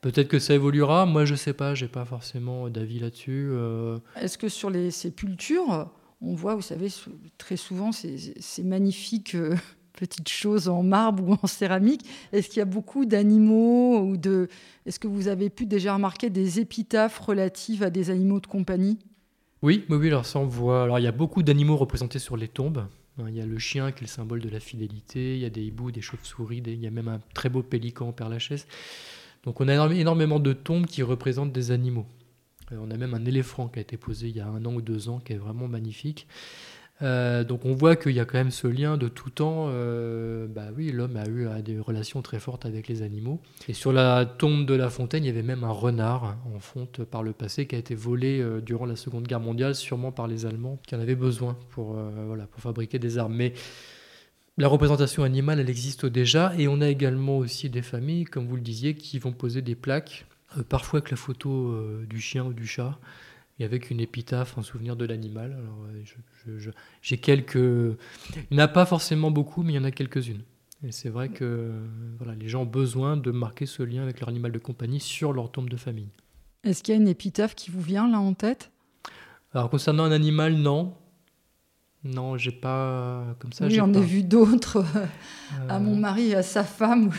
Peut-être que ça évoluera. Moi, je sais pas, j'ai pas forcément d'avis là-dessus. Euh. Est-ce que sur les sépultures, on voit, vous savez, très souvent ces, magnifiques euh, petites choses en marbre ou en céramique. Est-ce qu'il y a beaucoup d'animaux ou de Est-ce que vous avez pu déjà remarquer des épitaphes relatives à des animaux de compagnie? Oui, oui, alors ça on voit. Alors il y a beaucoup d'animaux représentés sur les tombes. Il y a le chien qui est le symbole de la fidélité. Il y a des hiboux, des chauves-souris. Il y a même un très beau pélican en Père Lachaise. Donc on a énormément de tombes qui représentent des animaux. Euh, on a même un éléphant qui a été posé il y a un an ou deux ans qui est vraiment magnifique. Euh, donc on voit qu'il y a quand même ce lien de tout temps. Euh, bah oui, l'homme a eu des relations très fortes avec les animaux. Et sur la tombe de La Fontaine, il y avait même un renard en fonte par le passé qui a été volé durant la Seconde Guerre mondiale, sûrement par les Allemands qui en avaient besoin pour, pour fabriquer des armes. Mais la représentation animale, elle existe déjà. Et on a également aussi des familles, comme vous le disiez, qui vont poser des plaques euh, parfois avec la photo euh, du chien ou du chat, et avec une épitaphe en souvenir de l'animal. Alors, euh, j'ai quelques. Il n'y en a pas forcément beaucoup, mais il y en a quelques-unes. Et c'est vrai que voilà, les gens ont besoin de marquer ce lien avec leur animal de compagnie sur leur tombe de famille. Est-ce qu'il y a une épitaphe qui vous vient là en tête? Alors concernant un animal, non. Non, j'ai pas comme ça. Oui, j'en ai vu d'autres à mon mari et à sa femme.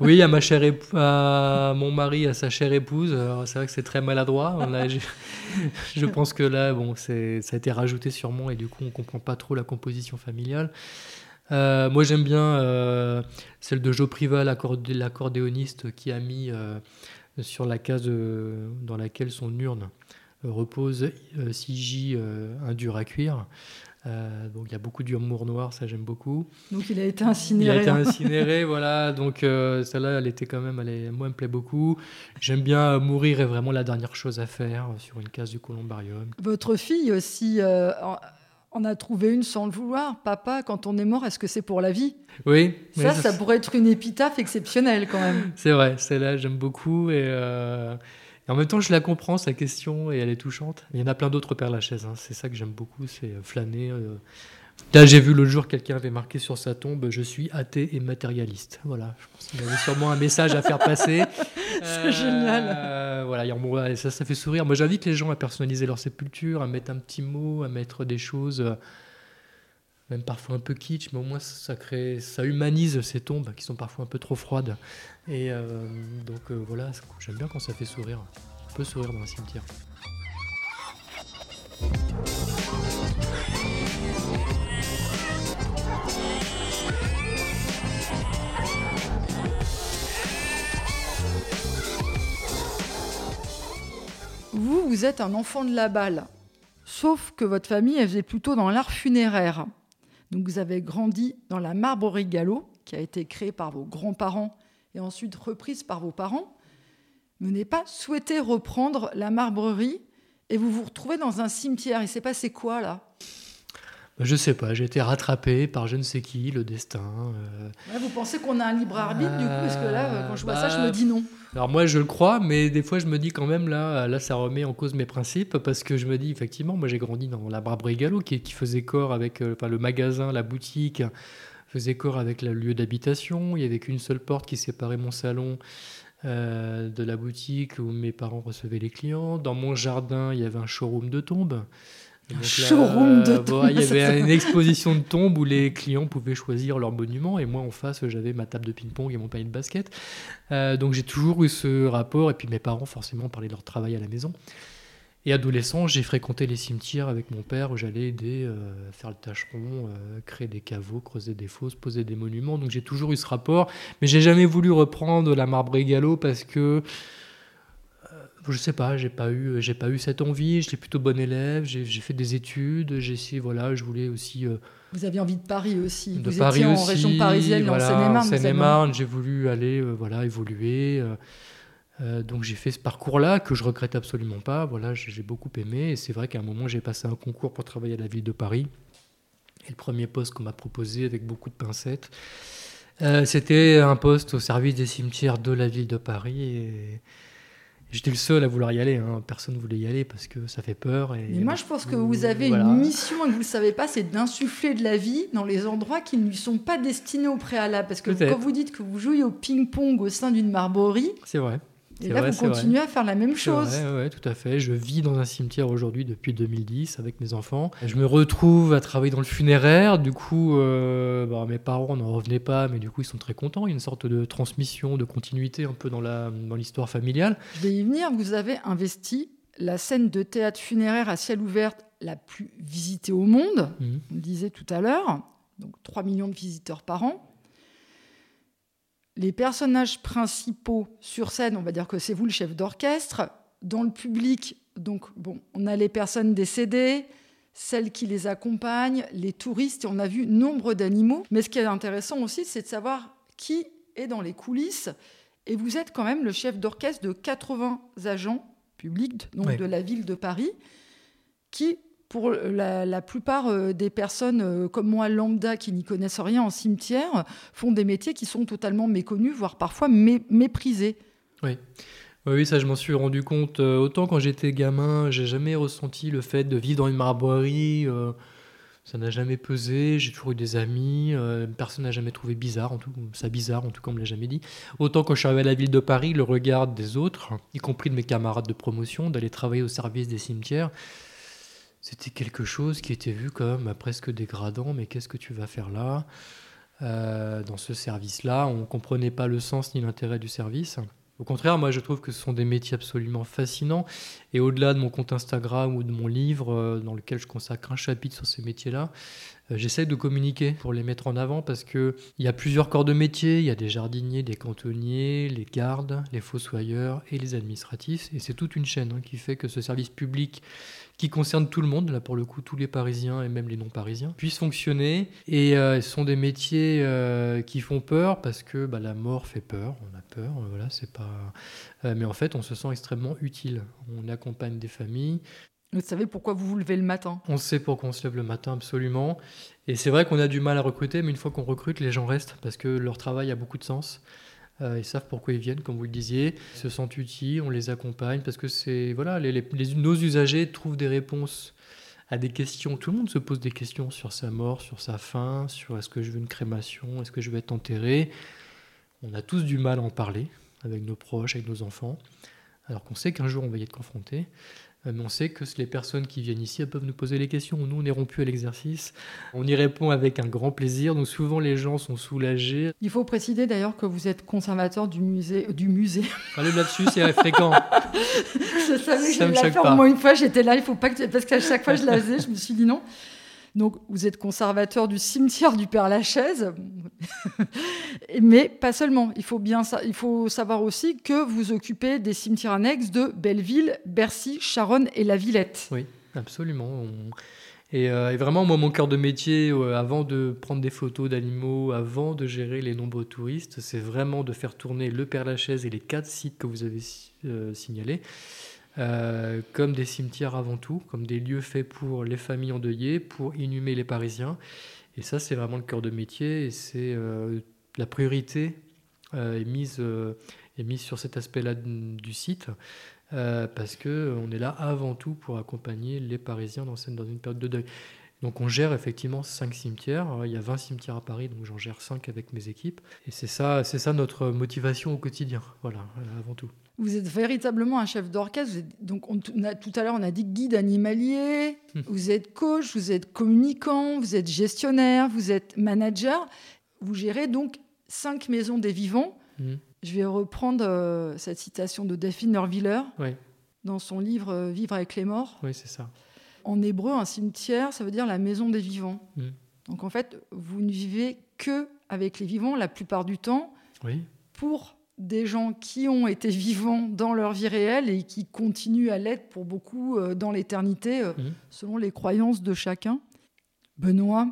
oui, à ma chère à mon mari, à sa chère épouse. C'est vrai que c'est très maladroit. On a... je pense que là, bon, c'est ça a été rajouté sûrement et du coup, on comprend pas trop la composition familiale. Euh, moi, j'aime bien euh, celle de Joe Priva, l'accordéoniste, qui a mis euh, sur la case dans laquelle son urne repose 6J, un dur à cuire. donc il y a beaucoup d'humour noir, ça j'aime beaucoup. Donc il a été incinéré. Il a été incinéré, voilà. Donc celle-là, elle était quand même, elle moi, elle me plaît beaucoup. J'aime bien mourir est vraiment la dernière chose à faire sur une case du columbarium. Votre fille aussi on a trouvé une sans le vouloir. Papa, quand on est mort, est-ce que c'est pour la vie? Oui. Ça, ça, pourrait être une épitaphe exceptionnelle quand même. C'est vrai, celle-là, j'aime beaucoup. Euh, et, en même temps, je la comprends, sa question, et elle est touchante. Il y en a plein d'autres Père Lachaise. Hein. C'est ça que j'aime beaucoup, c'est flâner. Euh, Là, j'ai vu l'autre jour, quelqu'un avait marqué sur sa tombe Je suis athée et matérialiste. Voilà, je pense qu'il avait sûrement un message à faire passer. C'est génial. Euh, voilà, ça, ça fait sourire. Moi, j'invite les gens à personnaliser leur sépulture, à mettre un petit mot, à mettre des choses, euh, même parfois un peu kitsch, mais au moins ça, crée, ça humanise ces tombes qui sont parfois un peu trop froides. Et euh, donc voilà, j'aime bien quand ça fait sourire. On peut sourire dans un cimetière. Vous, vous êtes un enfant de la balle. Sauf que votre famille, elle faisait plutôt dans l'art funéraire. Donc vous avez grandi dans la marbrerie Gallo, qui a été créée par vos grands-parents et ensuite reprise par vos parents. Vous n'avez pas souhaité reprendre la marbrerie et vous vous retrouvez dans un cimetière. Il s'est passé quoi là? Je sais pas, j'ai été rattrapé par je ne sais qui, le destin. Euh. vous pensez qu'on a un libre arbitre du coup Parce que là, quand je vois ça, je me bah, dis non. Alors moi, je le crois, mais des fois, je me dis quand même, là, là ça remet en cause mes principes, parce que je me dis, effectivement, moi j'ai grandi dans la Barberie Gallo, qui, qui faisait corps avec euh, enfin, le magasin, la boutique, faisait corps avec le lieu d'habitation. Il n'y avait qu'une seule porte qui séparait mon salon euh, de la boutique où mes parents recevaient les clients. Dans mon jardin, il y avait un showroom de tombes. Un showroom de tombes. il y avait une exposition de tombes où les clients pouvaient choisir leur monument. Et moi, en face, j'avais ma table de ping-pong et mon panier de basket. Euh, donc j'ai toujours eu ce rapport. Et puis mes parents, forcément, parlaient de leur travail à la maison. Et adolescent, j'ai fréquenté les cimetières avec mon père où j'allais aider à euh, faire le tâcheron, euh, créer des caveaux, creuser des fosses, poser des monuments. Donc j'ai toujours eu ce rapport. Mais j'ai jamais voulu reprendre la marbre égalo parce que je sais pas, j'ai pas eu, j'ai pas eu cette envie. J'étais plutôt bon élève. J'ai fait des études. J'ai essayé, voilà, je voulais aussi. Euh, vous aviez envie de Paris aussi. De Vous Paris étiez aussi, en région parisienne, voilà, en Seine-et-Marne. Seine-et-Marne, j'ai voulu aller, euh, voilà, évoluer. Euh, donc j'ai fait ce parcours-là que je regrette absolument pas. Voilà, j'ai beaucoup aimé. Et c'est vrai qu'à un moment j'ai passé un concours pour travailler à la ville de Paris. Et le premier poste qu'on m'a proposé avec beaucoup de pincettes, c'était un poste au service des cimetières de la ville de Paris. Et, J'étais le seul à vouloir y aller. Hein. Personne ne voulait y aller parce que ça fait peur. Et... Mais moi, je pense que vous avez une mission et que vous ne savez pas, c'est d'insuffler de la vie dans les endroits qui ne lui sont pas destinés au préalable. Parce que quand vous dites que vous jouez au ping-pong au sein d'une marborie, c'est vrai. Et là, vous continuez à faire la même chose. Oui, tout à fait. Je vis dans un cimetière aujourd'hui depuis 2010 avec mes enfants. Je me retrouve à travailler dans le funéraire. Du coup, euh, bah, mes parents n'en revenaient pas, mais du coup, ils sont très contents. Il y a une sorte de transmission, de continuité un peu dans l'histoire dans familiale. Je vais y venir. Vous avez investi la scène de théâtre funéraire à ciel ouvert la plus visitée au monde. Mhm. On le disait tout à l'heure. Donc 3 millions de visiteurs par an les personnages principaux sur scène, on va dire que c'est vous le chef d'orchestre. Dans le public, donc bon, on a les personnes décédées, celles qui les accompagnent, les touristes, et on a vu nombre d'animaux. Mais ce qui est intéressant aussi, c'est de savoir qui est dans les coulisses. Et vous êtes quand même le chef d'orchestre de 80 agents publics donc de la ville de Paris qui pour la, plupart euh, des personnes euh, comme moi, lambda, qui n'y connaissent rien en cimetière, font des métiers qui sont totalement méconnus, voire parfois méprisés. Oui. Oui, ça je m'en suis rendu compte. Euh, autant quand j'étais gamin, j'ai jamais ressenti le fait de vivre dans une marbrerie. ça n'a jamais pesé. J'ai toujours eu des amis. personne n'a jamais trouvé bizarre, en tout ça bizarre, en tout cas on me l'a jamais dit. Autant quand je suis arrivé à la ville de Paris, le regard des autres, y compris de mes camarades de promotion, d'aller travailler au service des cimetières, c'était quelque chose qui était vu comme bah, presque dégradant. Mais qu'est-ce que tu vas faire là? Euh, dans ce service-là On ne comprenait pas le sens ni l'intérêt du service. Au contraire, moi je trouve que ce sont des métiers absolument fascinants. Et au-delà de mon compte Instagram ou de mon livre, euh, dans lequel je consacre un chapitre sur ces métiers-là, euh, j'essaie de communiquer pour les mettre en avant parce qu'il y a plusieurs corps de métiers. Il y a des jardiniers, des cantonniers, les gardes, les fossoyeurs et les administratifs. Et c'est toute une chaîne hein, qui fait que ce service public qui concerne tout le monde, là pour le coup tous les Parisiens et même les non-parisiens, puissent fonctionner. Et euh, ce sont des métiers euh, qui font peur parce que bah, la mort fait peur, on a peur, voilà, c'est pas. mais en fait, on se sent extrêmement utile. On accompagne des familles, vous savez pourquoi vous vous levez le matin? On sait pourquoi on se lève le matin, absolument. Et c'est vrai qu'on a du mal à recruter, mais une fois qu'on recrute, les gens restent parce que leur travail a beaucoup de sens. Euh, ils savent pourquoi ils viennent, comme vous le disiez. Ils se sentent utiles, on les accompagne parce que c'est voilà, nos usagers trouvent des réponses à des questions. Tout le monde se pose des questions sur sa mort, sur sa fin, sur est-ce que je veux une crémation, est-ce que je vais être enterré. On a tous du mal à en parler avec nos proches, avec nos enfants, alors qu'on sait qu'un jour on va y être confronté. Mais on sait que les personnes qui viennent ici peuvent nous poser les questions. Nous, on est rompu à l'exercice. On y répond avec un grand plaisir. Donc souvent, les gens sont soulagés. Il faut préciser d'ailleurs que vous êtes conservateur du musée. Du musée. Allez là-dessus, c'est fréquent. je savais que je faire au moins une fois. J'étais là, il faut pas que... Parce qu'à chaque fois, je la faisais, je me suis dit non. Donc, vous êtes conservateur du cimetière du Père Lachaise, mais pas seulement. Il faut bien, il faut savoir aussi que vous occupez des cimetières annexes de Belleville, Bercy, Charonne et La Villette. Oui, absolument. Euh, et, vraiment, moi, mon cœur de métier, euh, avant de prendre des photos d'animaux, avant de gérer les nombreux touristes, c'est vraiment de faire tourner le Père Lachaise et les quatre sites que vous avez euh, signalés euh, comme des cimetières avant tout, comme des lieux faits pour les familles endeuillées, pour inhumer les Parisiens. Et ça, c'est vraiment le cœur de métier et c'est euh, la priorité euh, est, mise, est mise sur cet aspect-là du site. parce qu'on est là avant tout pour accompagner les Parisiens dans, dans une période de deuil. Donc on gère effectivement cinq cimetières. Il y a 20 cimetières à Paris, donc j'en gère 5 avec mes équipes. Et c'est ça, c'est ça notre motivation au quotidien, voilà, avant tout. Vous êtes véritablement un chef d'orchestre. Donc, on, a, tout à l'heure, on a dit guide animalier. Hmm. Vous êtes coach, vous êtes communicant, vous êtes gestionnaire, vous êtes manager. Vous gérez donc cinq maisons des vivants. Hmm. Je vais reprendre euh, cette citation de Daphne Nerviller dans son livre euh, Vivre avec les morts. Oui, c'est ça. En hébreu, un cimetière, ça veut dire la maison des vivants. Hmm. Donc, en fait, vous ne vivez que avec les vivants la plupart du temps. Oui. Pour des gens qui ont été vivants dans leur vie réelle et qui continuent à l'être pour beaucoup euh, dans l'éternité, euh, mhm. selon les croyances de chacun. Benoît,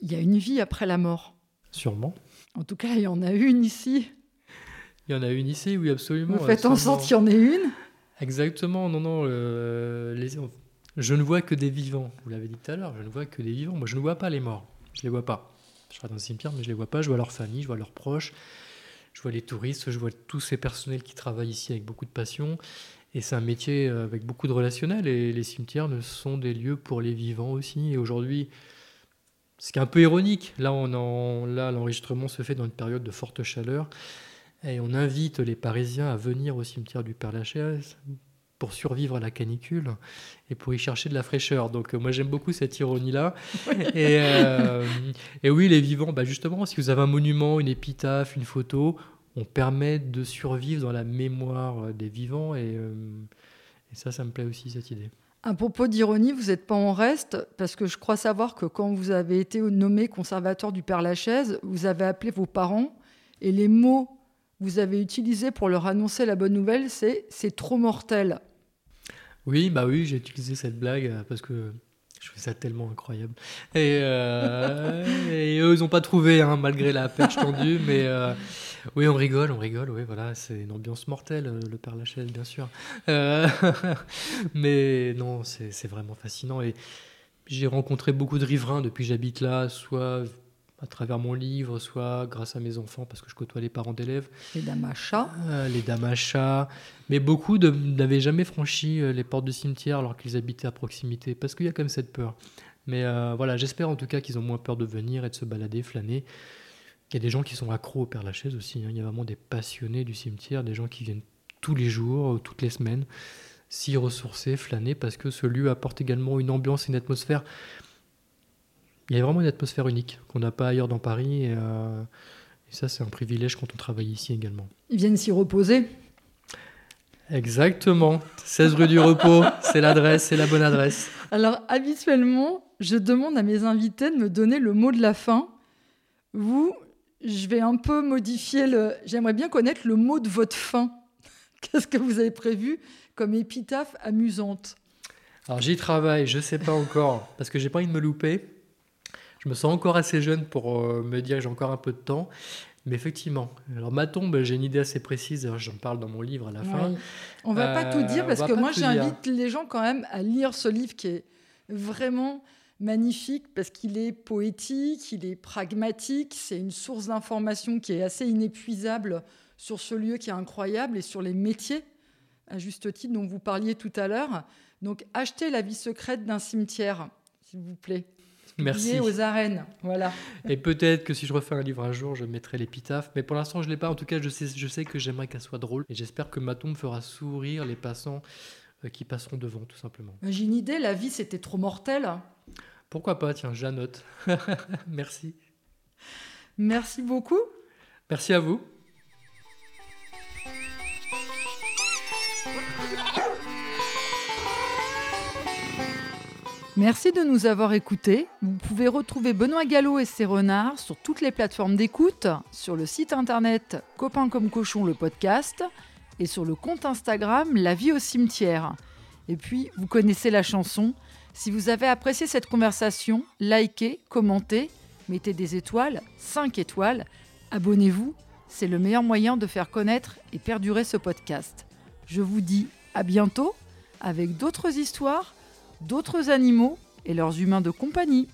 il y a une vie après la mort. Sûrement. En tout cas, il y en a une ici. Il y en a une ici, oui, absolument. Vous faites en sorte qu'il y en ait une Exactement, non, non. Euh, je ne vois que des vivants. Vous l'avez dit tout à l'heure, je ne vois que des vivants. Moi, je ne vois pas les morts. Je ne les vois pas. Je serai dans le cimetière, mais je ne les vois pas. Je vois leur famille, je vois leurs proches je vois les touristes, je vois tous ces personnels qui travaillent ici avec beaucoup de passion. Et c'est un métier euh, avec beaucoup de relationnel. Et les cimetières ne sont des lieux pour les vivants aussi. Et aujourd'hui, ce qui est un peu ironique, là, l'enregistrement se fait dans une période de forte chaleur. Et on invite les Parisiens à venir au cimetière du Père-Lachaise pour survivre à la canicule et pour y chercher de la fraîcheur. Donc euh, moi j'aime beaucoup cette ironie-là. Euh, et, oui, les vivants, bah justement, si vous avez un monument, une épitaphe, une photo, on permet de survivre dans la mémoire euh, des vivants. Et, et ça, ça me plaît aussi, cette idée. À propos d'ironie, vous n'êtes pas en reste, parce que je crois savoir que quand vous avez été nommé conservateur du Père Lachaise, vous avez appelé vos parents, et les mots que vous avez utilisés pour leur annoncer la bonne nouvelle, c'est « c'est trop mortel ». Oui, bah oui, j'ai utilisé cette blague euh, parce que je fais ça tellement incroyable. Et, euh, eux, ils n'ont pas trouvé, hein, malgré la perche tendue. Mais euh, oui, on rigole, on rigole. Oui, voilà, c'est une ambiance mortelle, le Père Lachaise, bien sûr. mais non, c'est vraiment fascinant. Et j'ai rencontré beaucoup de riverains depuis que j'habite là, soit à travers mon livre, soit grâce à mes enfants, parce que je côtoie les parents d'élèves. Les damachas. Euh, les damachas. Mais beaucoup n'avaient jamais franchi euh, les portes du cimetière alors qu'ils habitaient à proximité, parce qu'il y a quand même cette peur. Mais euh, voilà, j'espère en tout cas qu'ils ont moins peur de venir et de se balader, flâner. Il y a des gens qui sont accros au Père Lachaise aussi. Hein. Il y a vraiment des passionnés du cimetière, des gens qui viennent tous les jours, toutes les semaines. s'y ressourcer, flâner, parce que ce lieu apporte également une ambiance et une atmosphère. Il y a vraiment une atmosphère unique qu'on n'a pas ailleurs dans Paris. Et, euh, et ça, c'est un privilège quand on travaille ici également. Ils viennent s'y reposer Exactement. 16 rue du Repos, c'est l'adresse, c'est la bonne adresse. Alors, habituellement, je demande à mes invités de me donner le mot de la fin. Vous, je vais un peu modifier le. J'aimerais bien connaître le mot de votre fin. Qu'est-ce que vous avez prévu comme épitaphe amusante? Alors, j'y travaille, je ne sais pas encore, parce que j'ai pas envie de me louper. Je me sens encore assez jeune pour euh, me dire que j'ai encore un peu de temps. Mais effectivement, alors ma tombe, j'ai une idée assez précise, j'en parle dans mon livre à la fin. On va pas tout dire euh, parce que moi j'invite les gens quand même à lire ce livre qui est vraiment magnifique parce qu'il est poétique, il est pragmatique, c'est une source d'information qui est assez inépuisable sur ce lieu qui est incroyable et sur les métiers, à juste titre, dont vous parliez tout à l'heure. Donc achetez La vie secrète d'un cimetière, s'il vous plaît. Merci. aux arènes. Voilà. Et peut-être que si je refais un livre un jour, je mettrai l'épitaphe. Mais pour l'instant, je ne l'ai pas. En tout cas, je sais, je sais que j'aimerais qu'elle soit drôle. Et j'espère que ma tombe fera sourire les passants euh, qui passeront devant, tout simplement. J'ai une idée, la vie, c'était trop mortel. Pourquoi pas? Tiens, j'annote. Merci. Merci beaucoup. Merci à vous. Merci de nous avoir écoutés. Vous pouvez retrouver Benoît Gallo et ses renards sur toutes les plateformes d'écoute, sur le site internet Copain comme cochon le podcast et sur le compte Instagram La vie au cimetière. Et puis, vous connaissez la chanson. Si vous avez apprécié cette conversation, likez, commentez, mettez des étoiles, 5 étoiles, abonnez-vous. C'est le meilleur moyen de faire connaître et perdurer ce podcast. Je vous dis à bientôt avec d'autres histoires d'autres animaux et leurs humains de compagnie.